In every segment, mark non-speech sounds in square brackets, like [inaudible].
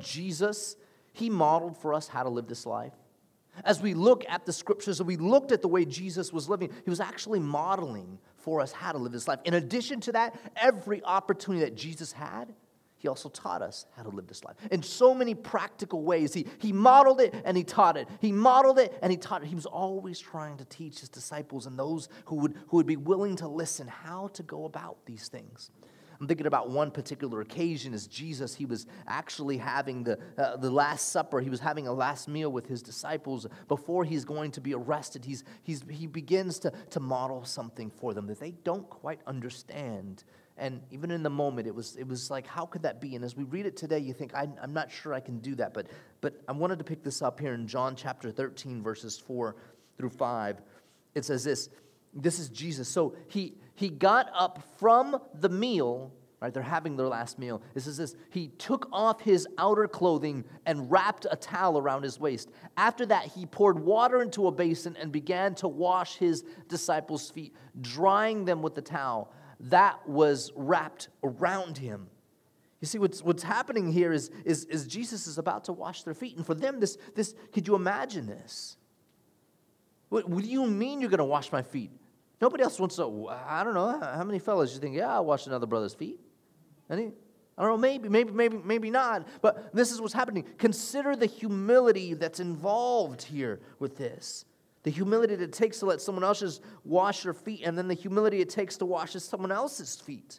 Jesus, he modeled for us how to live this life. As we look at the scriptures and we looked at the way Jesus was living, he was actually modeling for us how to live this life. In addition to that, every opportunity that Jesus had, he also taught us how to live this life in so many practical ways. He, he modeled it and he taught it. He modeled it and he taught it. He was always trying to teach his disciples and those who would, who would be willing to listen how to go about these things. I'm thinking about one particular occasion as Jesus, he was actually having the, uh, the Last Supper. He was having a last meal with his disciples before he's going to be arrested. He's, he's, he begins to, to model something for them that they don't quite understand. And even in the moment, it was, it was like, how could that be? And as we read it today, you think, I, I'm not sure I can do that. But, but I wanted to pick this up here in John chapter 13, verses 4 through 5. It says this this is Jesus. So he, he got up from the meal, right? They're having their last meal. This is this. He took off his outer clothing and wrapped a towel around his waist. After that, he poured water into a basin and began to wash his disciples' feet, drying them with the towel that was wrapped around him. You see, what's, what's happening here is, is, is Jesus is about to wash their feet. And for them, this, this could you imagine this? What, what do you mean you're going to wash my feet? Nobody else wants to. I don't know. How many fellas you think, yeah, I'll wash another brother's feet? Any? I don't know, maybe, maybe, maybe, maybe not. But this is what's happening. Consider the humility that's involved here with this. The humility that it takes to let someone else just wash your feet, and then the humility it takes to wash someone else's feet.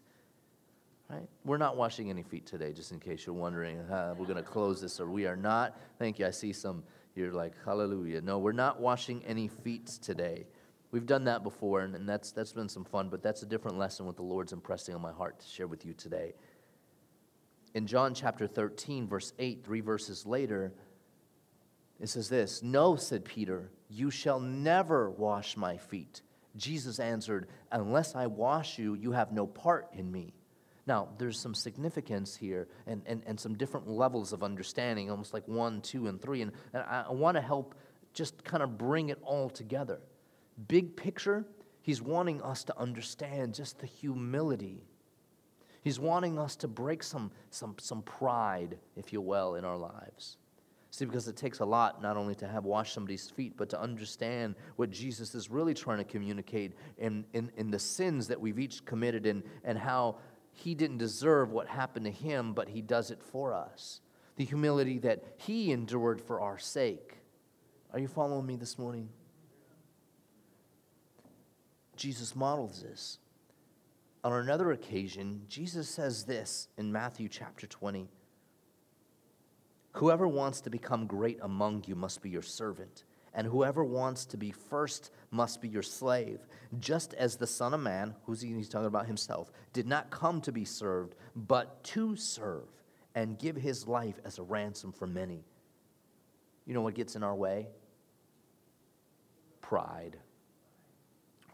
Right? We're not washing any feet today, just in case you're wondering. Uh, we're going to close this, or we are not. Thank you. I see some. You're like, hallelujah. No, we're not washing any feet today. We've done that before, and, and that's, that's been some fun, but that's a different lesson what the Lord's impressing on my heart to share with you today. In John chapter 13, verse 8, three verses later, it says this No, said Peter, you shall never wash my feet. Jesus answered, Unless I wash you, you have no part in me. Now, there's some significance here and, and, and some different levels of understanding, almost like one, two, and three. And, and I, I want to help just kind of bring it all together. Big picture, he's wanting us to understand just the humility. He's wanting us to break some, some, some pride, if you will, in our lives. See, because it takes a lot not only to have washed somebody's feet, but to understand what Jesus is really trying to communicate in, in, in the sins that we've each committed and, and how he didn't deserve what happened to him, but he does it for us. The humility that he endured for our sake. Are you following me this morning? Jesus models this. On another occasion, Jesus says this in Matthew chapter 20 Whoever wants to become great among you must be your servant, and whoever wants to be first must be your slave, just as the Son of Man, who's he, he's talking about himself, did not come to be served, but to serve and give his life as a ransom for many. You know what gets in our way? Pride.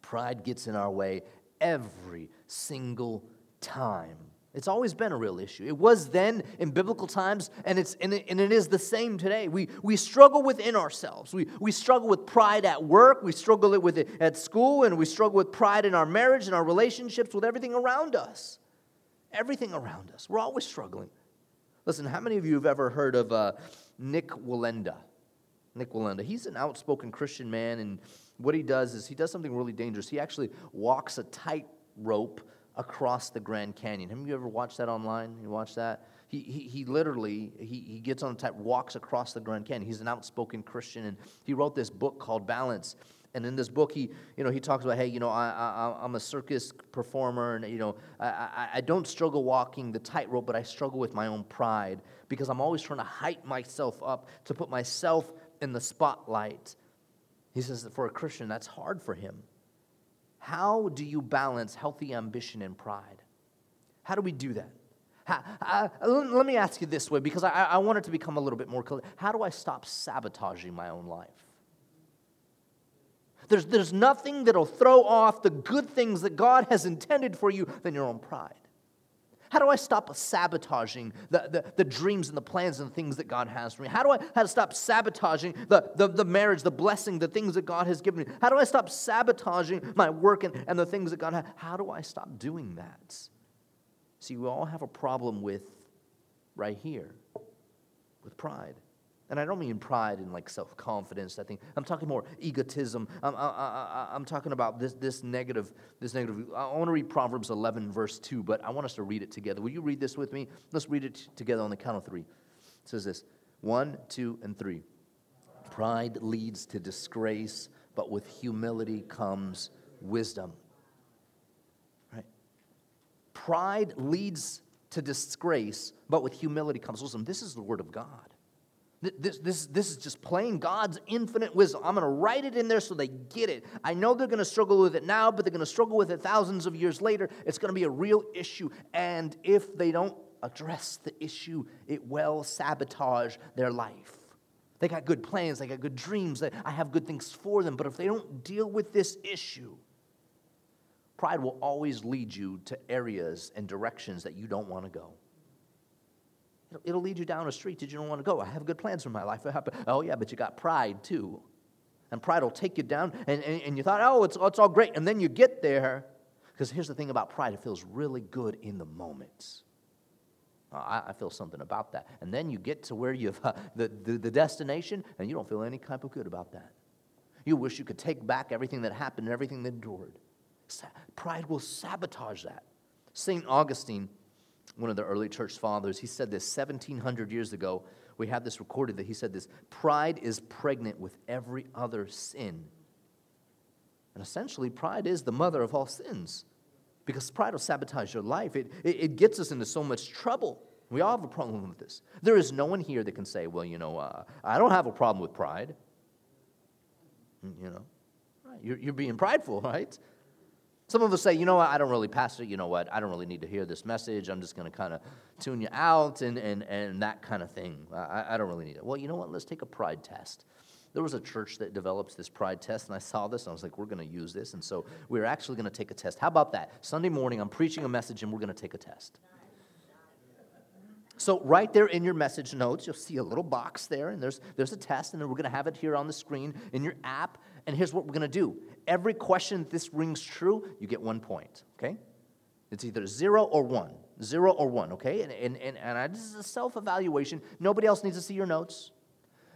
Pride gets in our way every single time. It's always been a real issue. It was then in biblical times, and, it's, and, it, and it is the same today. We, we struggle within ourselves. We, we struggle with pride at work, we struggle with it at school, and we struggle with pride in our marriage and our relationships with everything around us. Everything around us. We're always struggling. Listen, how many of you have ever heard of uh, Nik Wallenda? Nik Wallenda. He's an outspoken Christian man, and what he does is he does something really dangerous. He actually walks a tightrope across the Grand Canyon. Have you ever watched that online? You watch that? He, he, he literally he, he gets on a tight walks across the Grand Canyon. He's an outspoken Christian, and he wrote this book called Balance. And in this book, he, you know, he talks about, hey, you know, I, I, I'm a circus performer, and, you know, I, I, I don't struggle walking the tightrope, but I struggle with my own pride because I'm always trying to hype myself up to put myself in the spotlight. He says that for a Christian, that's hard for him. How do you balance healthy ambition and pride? How do we do that? How, let me ask you this way because I, I want it to become a little bit more clear. How do I stop sabotaging my own life? There's, there's nothing that'll throw off the good things that God has intended for you than your own pride. How do I stop sabotaging the, the, the, dreams and the plans and the things that God has for me? How do I how to stop sabotaging the, the, the marriage, the blessing, the things that God has given me? How do I stop sabotaging my work and, and the things that God has? How do I stop doing that? See, we all have a problem with right here. with pride. And I don't mean pride and like self confidence. I think I'm talking more egotism. I'm, I, am talking about this, this negative. This negative. I want to read Proverbs 11, verse 2, but I want us to read it together. Will you read this with me? Let's read it together on the count of three. It says this one, two, and three. Pride leads to disgrace, but with humility comes wisdom. Right? Pride leads to disgrace, but with humility comes wisdom. This is the word of God. This, this, this is just plain God's infinite wisdom. I'm going to write it in there so they get it. I know they're going to struggle with it now, but they're going to struggle with it thousands of years later. It's going to be a real issue. And if they don't address the issue, it will sabotage their life. They got good plans, they got good dreams, I have good things for them, but if they don't deal with this issue, pride will always lead you to areas and directions that you don't want to go. It'll lead you down a street that you don't want to go. I have good plans for my life. Oh, yeah, but you got pride too. And pride will take you down, and, and, and you thought, oh, it's, it's all great. And then you get there, because here's the thing about pride it feels really good in the moment. I, I, feel something about that. And then you get to where you've, uh, [laughs] the, the, the destination, and you don't feel any type of good about that. You wish you could take back everything that happened and everything that endured. Pride will sabotage that. St. Augustine one of the early church fathers, he said this 1700 years ago. We have this recorded that he said this pride is pregnant with every other sin. And essentially, pride is the mother of all sins because pride will sabotage your life. It, it, it gets us into so much trouble. We all have a problem with this. There is no one here that can say, well, you know, uh, I don't have a problem with pride. You know, you're, you're being prideful, [laughs] right? Some of us say, you know what, I don't really, Pastor, you know what, I don't really need to hear this message. I'm just going to kind of tune you out and, and, and that kind of thing. I, I don't really need it. Well, you know what, let's take a pride test. There was a church that develops this pride test, and I saw this, and I was like, we're going to use this. And so we're actually going to take a test. How about that? Sunday morning, I'm preaching a message, and we're going to take a test. So, right there in your message notes, you'll see a little box there, and there's, there's a test, and then we're going to have it here on the screen in your app. And here's what we're going to do every question this rings true, you get one point, okay? It's either zero or one, zero or one, okay? And, and, and, and this is a self evaluation. Nobody else needs to see your notes.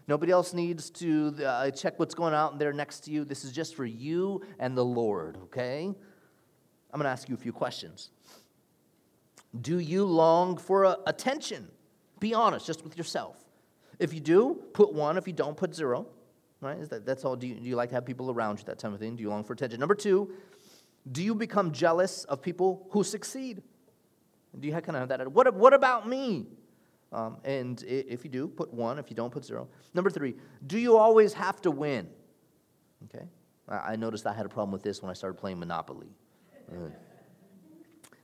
Nobody else needs to uh, check what's going on there next to you. This is just for you and the Lord, okay? I'm going to ask you a few questions. Do you long for uh, attention? Be honest, just with yourself. If you do, put one. If you don't, put zero right? Is that, that's all. Do you, do you like to have people around you, that type of thing? Do you long for attention? Number two, do you become jealous of people who succeed? Do you kind of have that? What, what about me? Um, and if you do, put one. If you don't, put zero. Number three, do you always have to win? Okay. I, I noticed I had a problem with this when I started playing Monopoly. Uh.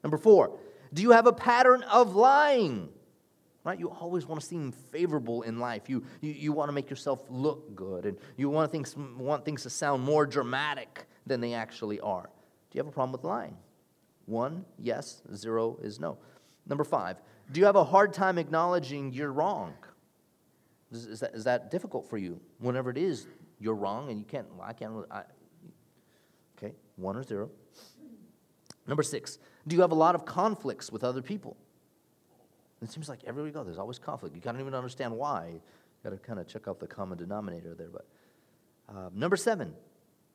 Number four, do you have a pattern of lying? right? You always want to seem favorable in life. You, you, you want to make yourself look good, and you want things, want things to sound more dramatic than they actually are. Do you have a problem with lying? One, yes. Zero is no. Number five, do you have a hard time acknowledging you're wrong? Is, is, that, is that difficult for you? Whenever it is, you're wrong, and you can't, I can't, I, okay, one or zero. Number six, do you have a lot of conflicts with other people? It seems like everywhere you go, there's always conflict. You can't even understand why. You got to kind of check out the common denominator there. But uh, number seven,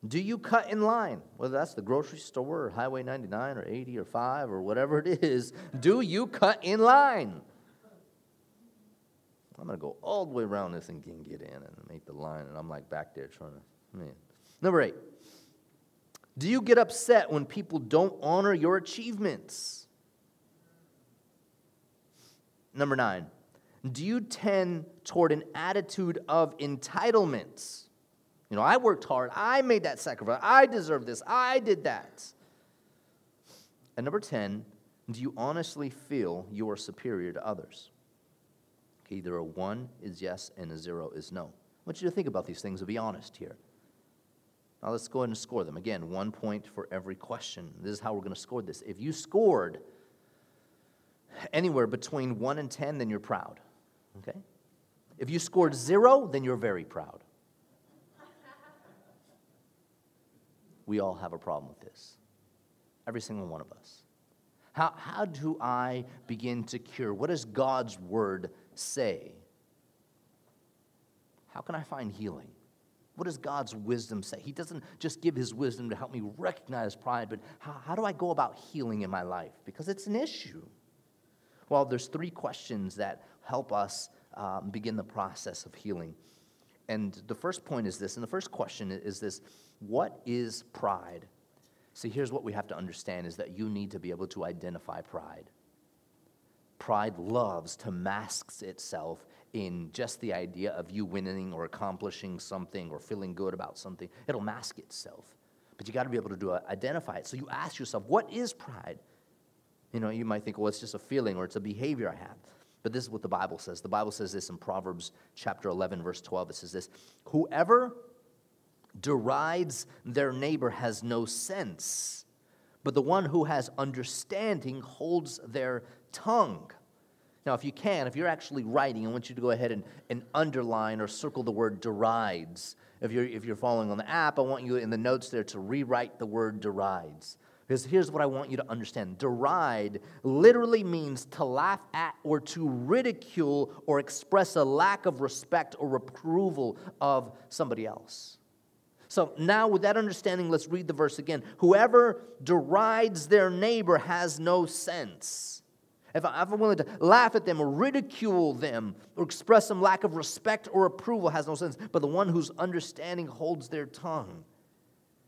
do you cut in line? Whether that's the grocery store or Highway 99 or 80 or 5 or whatever it is, do you cut in line? I'm going to go all the way around this and get in and make the line. And I'm like back there trying to, man. Number eight, do you get upset when people don't honor your achievements? Number nine, do you tend toward an attitude of entitlement? You know, I worked hard. I made that sacrifice. I deserve this. I did that. And number 10, do you honestly feel you are superior to others? Okay, either a one is yes and a zero is no. I want you to think about these things and be honest here. Now let's go ahead and score them. Again, one point for every question. This is how we're going to score this. If you scored anywhere between 1 and 10, then you're proud. Okay? If you scored zero, then you're very proud. We all have a problem with this. Every single one of us. How, how do I begin to cure? What does God's word say? how can I find healing? What does God's wisdom say? He doesn't just give his wisdom to help me recognize pride, but how, how do I go about healing in my life? Because it's an issue. Well, there's three questions that help us um, begin the process of healing. And the first point is this, and the first question is this What is pride? See, here's what we have to understand is that you need to be able to identify pride. Pride loves to mask itself in just the idea of you winning or accomplishing something or feeling good about something. It'll mask itself. But you got to be able to do a, identify it. So you ask yourself, what is pride? You know, you might think, well, it's just a feeling or it's a behavior I have. But this is what the Bible says. The Bible says this in Proverbs chapter 11, verse 12. It says this Whoever derides their neighbor has no sense, but the one who has understanding holds their tongue. Now, if you can, if you're actually writing, I want you to go ahead and, and underline or circle the word derides. If you're, if you're following on the app, I want you in the notes there to rewrite the word derides. Because here's what I want you to understand deride literally means to laugh at or to ridicule or express a lack of respect or approval of somebody else. So now, with that understanding, let's read the verse again. Whoever derides their neighbor has no sense. If, I, am willing to laugh at them or ridicule them or express some lack of respect or approval has no sense, but the one whose understanding holds their tongue.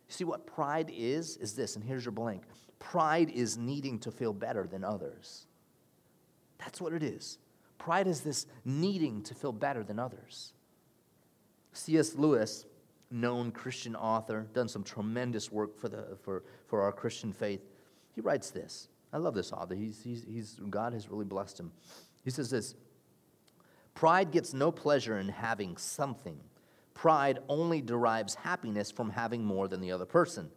See what pride is? Is this, and here's your blank. Pride is needing to feel better than others. That's what it is. Pride is this needing to feel better than others. C.S. Lewis known Christian author, done some tremendous work for, the, for, for our Christian faith. He writes this. I love this author. He's, he's, he's, God has really blessed him. He says this Pride gets no pleasure in having something. Pride only derives happiness from having more than the other person.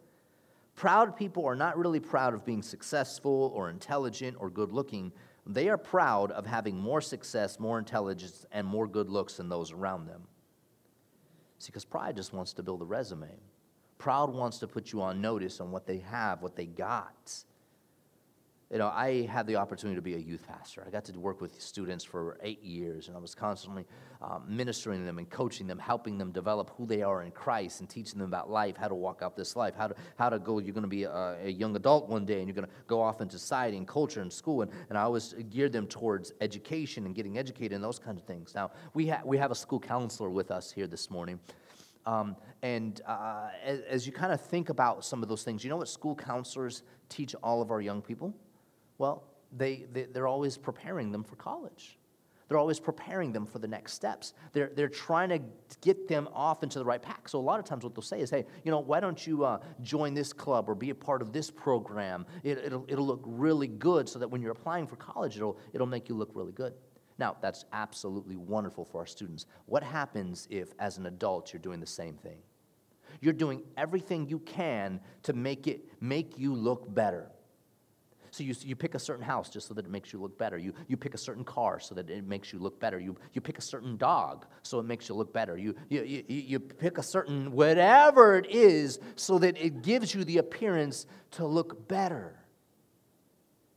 Proud people are not really proud of being successful or intelligent or good looking. They are proud of having more success, more intelligence, and more good looks than those around them. See, because pride just wants to build a resume. Proud wants to put you on notice on what they have, what they got. You know, I had the opportunity to be a youth pastor. I got to work with students for eight years, and I was constantly um, ministering to them and coaching them, helping them develop who they are in Christ and teaching them about life, how to walk out this life, how to, how to go. You're going to be a, a young adult one day, and you're going to go off into society and culture and school. And, and I always geared them towards education and getting educated and those kinds of things. Now, we, ha- we have a school counselor with us here this morning. Um, and uh, as, as you kind of think about some of those things, you know what school counselors teach all of our young people? Well, they, they, they're always preparing them for college. They're always preparing them for the next steps. They're, they're trying to get them off into the right path. So, a lot of times, what they'll say is, hey, you know, why don't you uh, join this club or be a part of this program? It, it'll, it'll look really good so that when you're applying for college, it'll, it'll make you look really good. Now, that's absolutely wonderful for our students. What happens if, as an adult, you're doing the same thing? You're doing everything you can to make it make you look better. So you, you pick a certain house just so that it makes you look better. You, you pick a certain car so that it makes you look better. You, you pick a certain dog so it makes you look better. You, you, you, you pick a certain whatever it is so that it gives you the appearance to look better.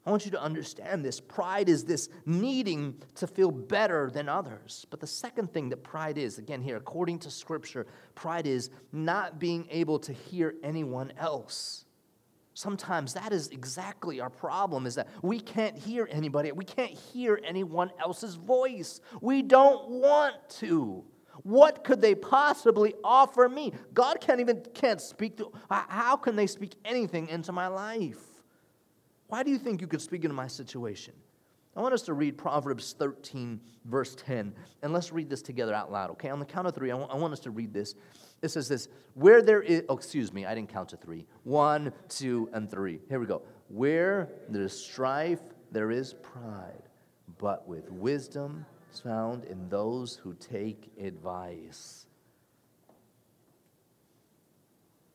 I want you to understand this. Pride is this needing to feel better than others. But the second thing that pride is, again, here, according to Scripture, pride is not being able to hear anyone else. Sometimes that is exactly our problem is that we can't hear anybody. We can't hear anyone else's voice. We don't want to. What could they possibly offer me? God can't even can't speak to how can they speak anything into my life? Why do you think you could speak into my situation? I want us to read Proverbs 13, verse 10, and let's read this together out loud, okay? On the count of three, I want, I want us to read this. It says this Where there is, oh, excuse me, I didn't count to three. One, two, and three. Here we go. Where there is strife, there is pride, but with wisdom is found in those who take advice.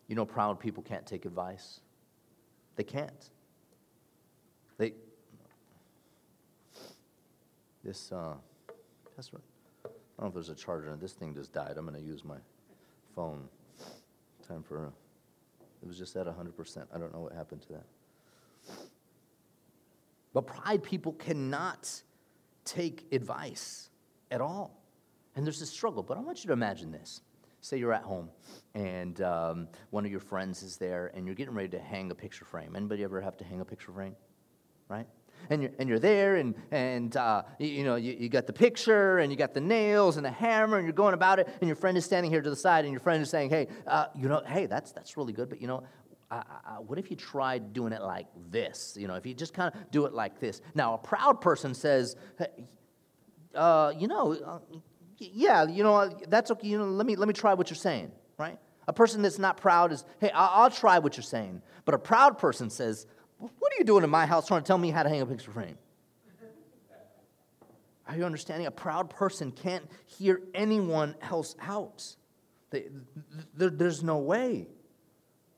You know, proud people can't take advice. They can't. They, this, uh, that's right. I don't know if there's a charger. On this thing just died. I'm going to use my phone. Time for, it was just at 100%. I don't know what happened to that. But pride people cannot take advice at all. And there's this struggle, but I want you to imagine this. Say you're at home and um, one of your friends is there and you're getting ready to hang a picture frame. Anybody ever have to hang a picture frame? Right? And you're, and you're there and, and uh, you, you, know you, you got the picture and you got the nails and the hammer and you're going about it and your friend is standing here to the side and your friend is saying hey uh, you know hey that's, that's really good but you know uh, what if you tried doing it like this? You know if you just kind of do it like this. Now a proud person says hey, uh, you know uh, yeah you know that's okay you know let me let me try what you're saying right? A person that's not proud is hey I'll, I'll try what you're saying. But a proud person says what are you doing in my house trying to tell me how to hang a picture frame? Are you understanding? A proud person can't hear anyone else out. They, there, there's no way.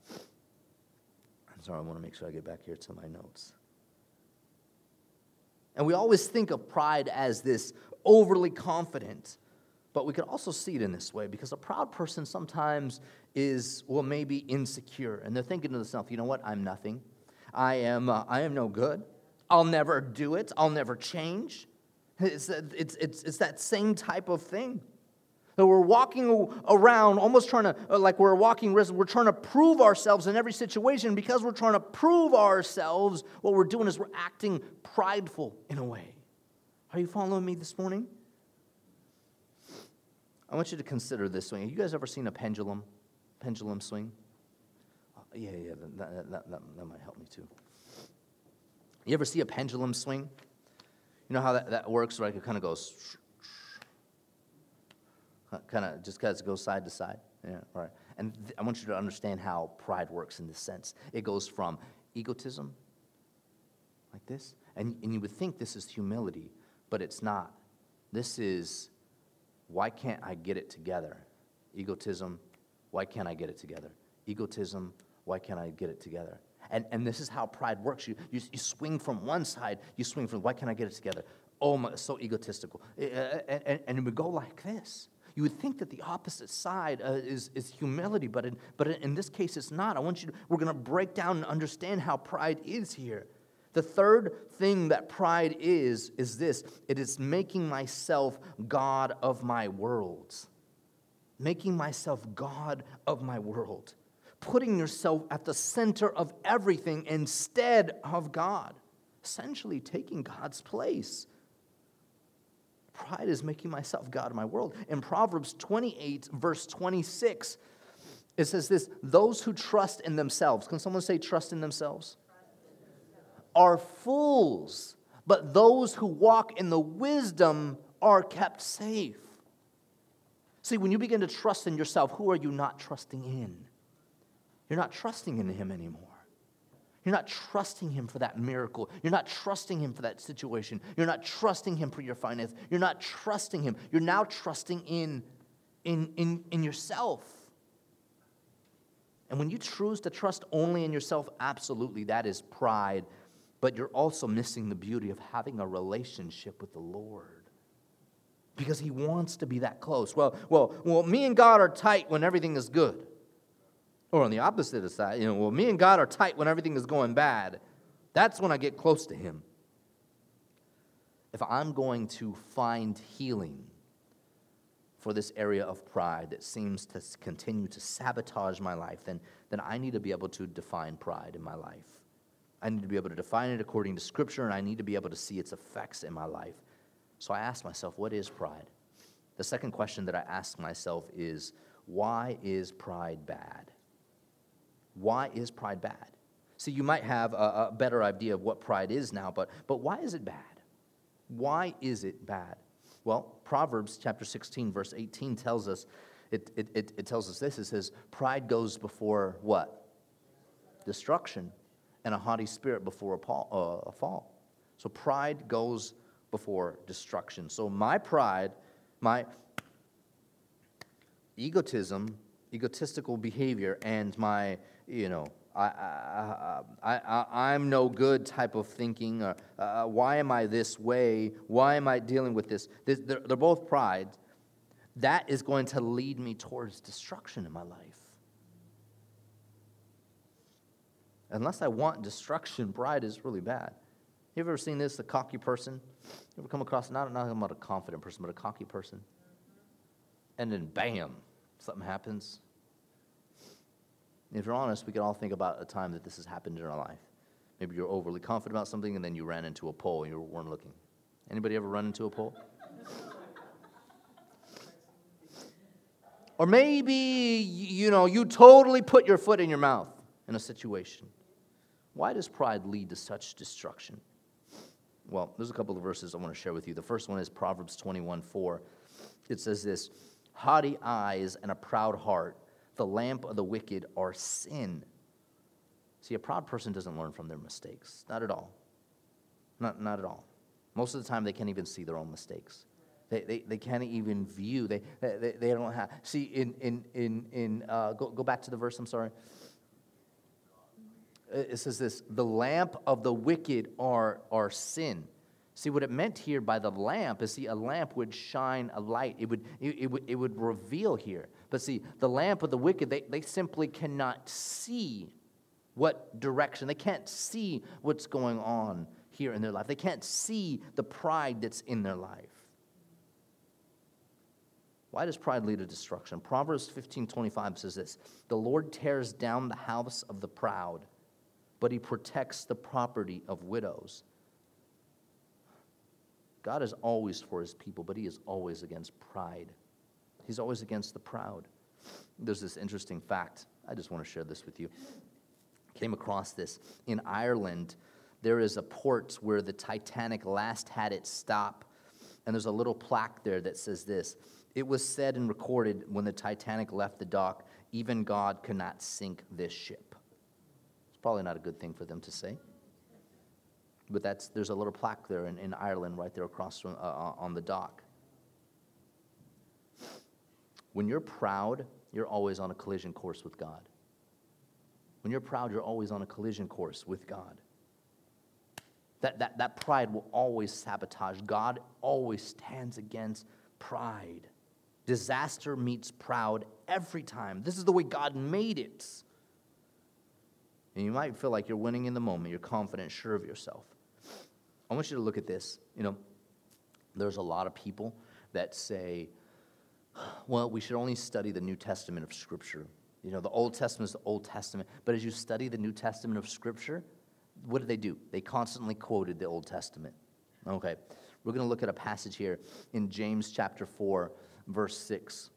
I'm sorry, I want to make sure I get back here to my notes. And we always think of pride as this overly confident, but we could also see it in this way because a proud person sometimes is, well, maybe insecure. And they're thinking to themselves, you know what? I'm nothing. I am, uh, I am no good. I'll never do it. I'll never change. It's, it's, it's, it's that same type of thing. That we're walking around almost trying to, uh, like we're walking, we're trying to prove ourselves in every situation. Because we're trying to prove ourselves, what we're doing is we're acting prideful in a way. Are you following me this morning? I want you to consider this swing. Have you guys ever seen a pendulum, pendulum swing? Yeah, yeah, that, that, that, that might help me too. You ever see a pendulum swing? You know how that, that works, right? It kind of goes, kind of just because it goes side to side. Yeah, right. And th- I want you to understand how pride works in this sense. It goes from egotism, like this, and, and you would think this is humility, but it's not. This is, why can't I get it together? Egotism, why can't I get it together? Egotism, why can't I get it together? And, and this is how pride works. You, you, you swing from one side, you swing from, why can't I get it together? Oh, my, so egotistical. Eh, eh, eh, and, and, and it would go like this. You would think that the opposite side uh, is, is humility, but in, but in this case, it's not. I want you to, we're going to break down and understand how pride is here. The third thing that pride is, is this it is making myself God of my world. Making myself God of my world putting yourself at the center of everything instead of God, essentially taking God's place. Pride is making myself God of my world. In Proverbs 28, verse 26, it says this those who trust in themselves, can someone say trust in themselves? Are fools, but those who walk in the wisdom are kept safe. See, when you begin to trust in yourself, who are you not trusting in? You're not trusting in Him anymore. You're not trusting Him for that miracle. You're not trusting Him for that situation. You're not trusting Him for your finance. You're not trusting Him. You're now trusting in, in, in, in yourself. And when you choose to trust only in yourself, absolutely, that is pride. But you're also missing the beauty of having a relationship with the Lord because he wants to be that close. Well, well, well, me and God are tight when everything is good. Or on the opposite side, you know, well, me and God are tight when everything is going bad. That's when I get close to Him. If I'm going to find healing for this area of pride that seems to continue to sabotage my life, then, then I need to be able to define pride in my life. I need to be able to define it according to Scripture, and I need to be able to see its effects in my life. So I ask myself, what is pride? The second question that I ask myself is, why is pride bad? Why is pride bad? So you might have a, a, better idea of what pride is now, but, but why is it bad? Why is it bad? Well, Proverbs chapter 16, verse 18 tells us, it, it, it, it tells us this. It says, pride goes before what? Destruction, and a haughty spirit before a, uh, a fall. So pride goes before destruction. So my pride, my egotism, egotistical behavior, and my you know, I, I, am no good type of thinking. Or, uh, why am I this way? Why am I dealing with this? this they're, they're both pride. That is going to lead me towards destruction in my life. Unless I want destruction, pride is really bad. You ever seen this, a cocky person? You ever come across, not, not about a confident person, but a cocky person? and then bam, something happens. If you're honest, we can all think about a time that this has happened in our life. Maybe you're overly confident about something and then you ran into a pole and you weren't looking. Anybody ever run into a pole? or maybe you know you totally put your foot in your mouth in a situation. Why does pride lead to such destruction? Well, there's a couple of verses I want to share with you. The first one is Proverbs 21 4. It says this Haughty eyes and a proud heart, the lamp of the wicked are sin. See, a proud person doesn't learn from their mistakes. Not at all. Not, not at all. Most of the time, they can't even see their own mistakes. They, they, they can't even view. They, they, they don't have. See, in, in, in, in uh, go, go back to the verse, I'm sorry. It says this the lamp of the wicked are, are sin. See, what it meant here by the lamp is, see, a lamp would shine a light. It would, it, it, would, it would reveal here. But see, the lamp of the wicked, they, they simply cannot see what direction. They can't see what's going on here in their life. They can't see the pride that's in their life. Why does pride lead to destruction? Proverbs 15 25 says this The Lord tears down the house of the proud, but he protects the property of widows. God is always for his people, but he is always against pride. He's always against the proud. There's this interesting fact. I just want to share this with you. Came across this. In Ireland, there is a port where the Titanic last had its stop, and there's a little plaque there that says this It was said and recorded when the Titanic left the dock, even God could not sink this ship. It's probably not a good thing for them to say. But that's, there's a little plaque there in, in Ireland right there across from, uh, uh, on the dock. When you're proud, you're always on a collision course with God. When you're proud, you're always on a collision course with God. That, that, that pride will always sabotage. God always stands against pride. Disaster meets proud every time. This is the way God made it. And you might feel like you're winning in the moment, you're confident, sure of yourself. I want you to look at this. You know, there's a lot of people that say, well, we should only study the New Testament of Scripture. You know, the Old Testament is the Old Testament. But as you study the New Testament of Scripture, what did they do? They constantly quoted the Old Testament. Okay, we're going to look at a passage here in James chapter 4, verse 6.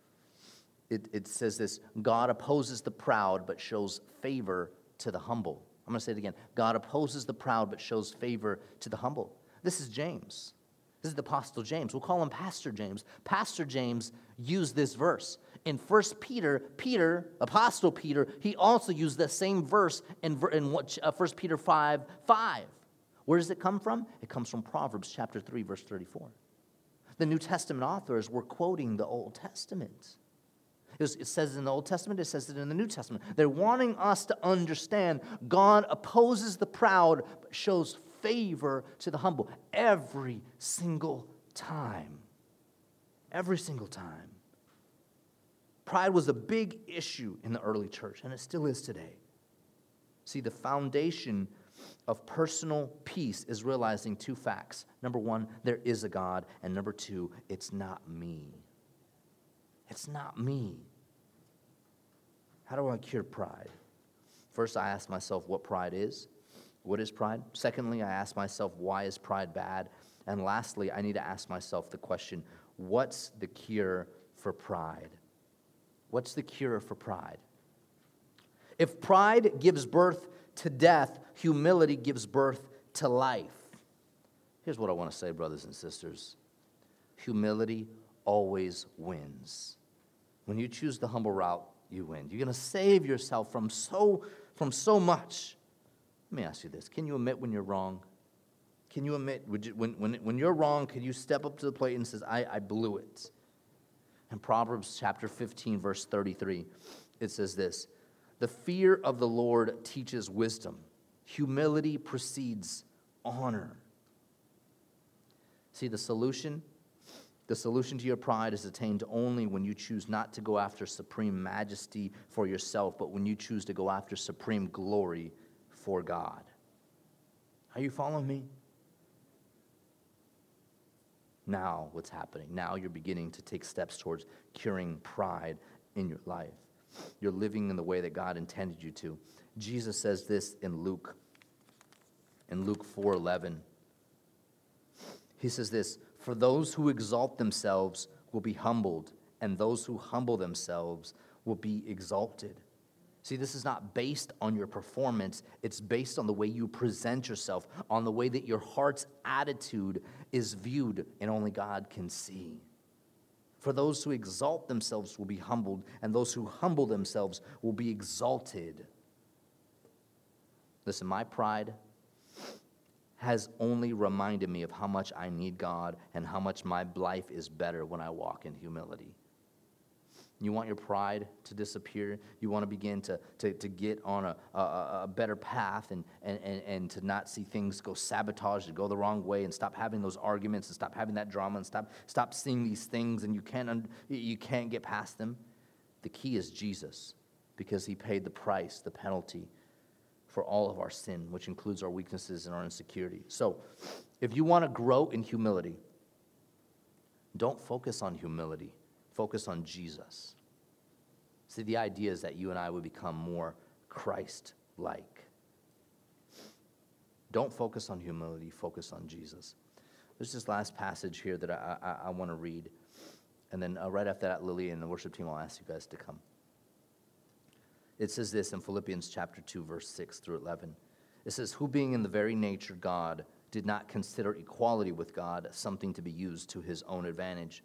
It, it says this God opposes the proud, but shows favor to the humble. I'm going to say it again. God opposes the proud but shows favor to the humble. This is James. This is the Apostle James. We'll call him Pastor James. Pastor James used this verse. In 1 Peter, Peter, Apostle Peter, he also used the same verse in, in 1 uh, Peter 5 5. Where does it come from? It comes from Proverbs chapter 3, verse 34. The New Testament authors were quoting the Old Testament. It says in the Old Testament, it says it in the New Testament. They're wanting us to understand God opposes the proud, but shows favor to the humble every single time. Every single time. Pride was a big issue in the early church, and it still is today. See, the foundation of personal peace is realizing two facts. Number one, there is a God, and number two, it's not me. It's not me. How do I cure pride? First, I ask myself what pride is. What is pride? Secondly, I ask myself, why is pride bad? And lastly, I need to ask myself the question, what's the cure for pride? What's the cure for pride? If pride gives birth to death, humility gives birth to life. Here's what I want to say, brothers and sisters humility always wins. When you choose the humble route, you win. You're going to save yourself from so, from so much. Let me ask you this Can you admit when you're wrong? Can you admit, you, when, when, when you're wrong, can you step up to the plate and say, I, I blew it? In Proverbs chapter 15, verse 33, it says this The fear of the Lord teaches wisdom, humility precedes honor. See, the solution the solution to your pride is attained only when you choose not to go after supreme majesty for yourself, but when you choose to go after supreme glory for God. Are you following me? Now, what's happening? Now you're beginning to take steps towards curing pride in your life. You're living in the way that God intended you to. Jesus says this in Luke, in Luke 4:11. He says this, "For those who exalt themselves will be humbled, and those who humble themselves will be exalted." See, this is not based on your performance, it's based on the way you present yourself, on the way that your heart's attitude is viewed, and only God can see. For those who exalt themselves will be humbled, and those who humble themselves will be exalted. Listen, my pride has only reminded me of how much I need God and how much my life is better when I walk in humility. You want your pride to disappear. You want to begin to, to, to get on a, a, a better path and, and, and, and to not see things go sabotage and go the wrong way and stop having those arguments and stop having that drama and stop, stop seeing these things and you can't, you can't get past them. The key is Jesus because he paid the price, the penalty for all of our sin, which includes our weaknesses and our insecurity. So if you want to grow in humility, don't focus on humility focus on Jesus. See, the idea is that you and I would become more Christ like. Don't focus on humility, focus on Jesus. There's this last passage here that I, I, I want to read. And then uh, right after that, Lily and the worship team will ask you guys to come. It says this in Philippians chapter 2, verse 6 through 11. It says, Who being in the very nature God, did not consider equality with God something to be used to his own advantage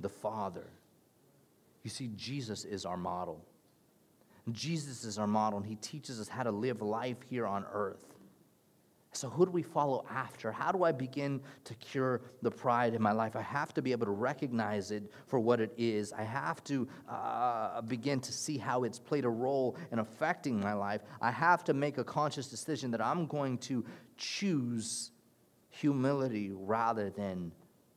the Father. You see, Jesus is our model. Jesus is our model, and He teaches us how to live life here on earth. So, who do we follow after? How do I begin to cure the pride in my life? I have to be able to recognize it for what it is. I have to uh, begin to see how it's played a role in affecting my life. I have to make a conscious decision that I'm going to choose humility rather than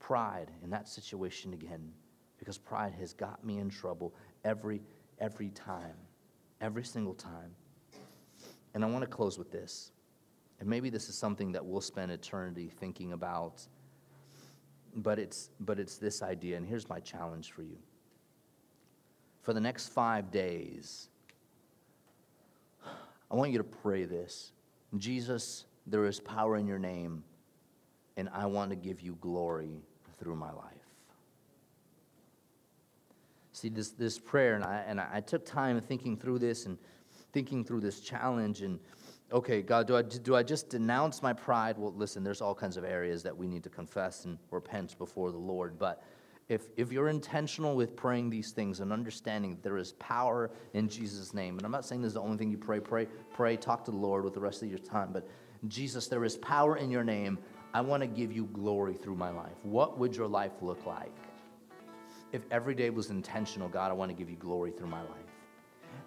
pride in that situation again because pride has got me in trouble every every time every single time. And i want to close with this. And maybe this is something that we'll spend eternity thinking about but it's but it's this idea and here's my challenge for you. For the next 5 days i want you to pray this. Jesus there is power in your name and i want to give you glory through my life. See, this, this prayer, and, I, and I took time thinking through this and thinking through this challenge. And okay, God, do I, do I just denounce my pride? Well, listen, there's all kinds of areas that we need to confess and repent before the Lord. But if, if you're intentional with praying these things and understanding that there is power in Jesus' name, and I'm not saying this is the only thing you pray, pray, pray, talk to the Lord with the rest of your time, but Jesus, there is power in your name. I want to give you glory through my life. What would your life look like? If every day was intentional, God, I want to give you glory through my life.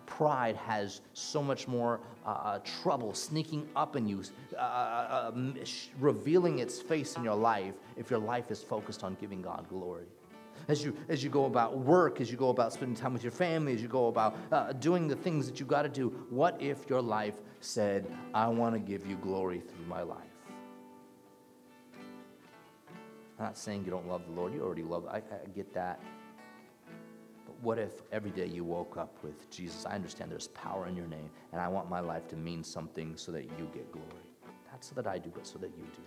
Pride has so much more uh, uh trouble sneaking up in you, uh, uh, um, revealing its face in your life if your life is focused on giving God glory as you as you go about work, as you go about spending time with your family, as you go about uh, doing the things that you've got to do. What if your life said, "I want to give you glory through my life"? Not saying you don't love the Lord. You already love. I, I get that. But what if every day you woke up with Jesus? I understand there's power in your name, and I want my life to mean something so that you get glory. Not so that I do, but so that you do.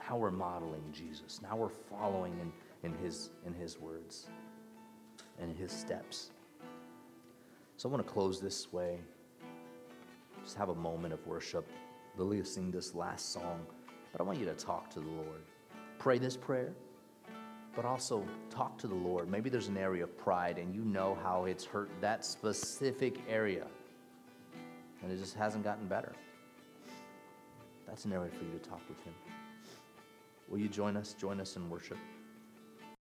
Now we're modeling Jesus. Now we're following in, in, his, in his words and his steps. So I want to close this way. Just have a moment of worship. Lily will sing this last song. But I want you to talk to the Lord. Pray this prayer, but also talk to the Lord. Maybe there's an area of pride and you know how it's hurt that specific area, and it just hasn't gotten better. That's an area for you to talk with Him. Will you join us? Join us in worship.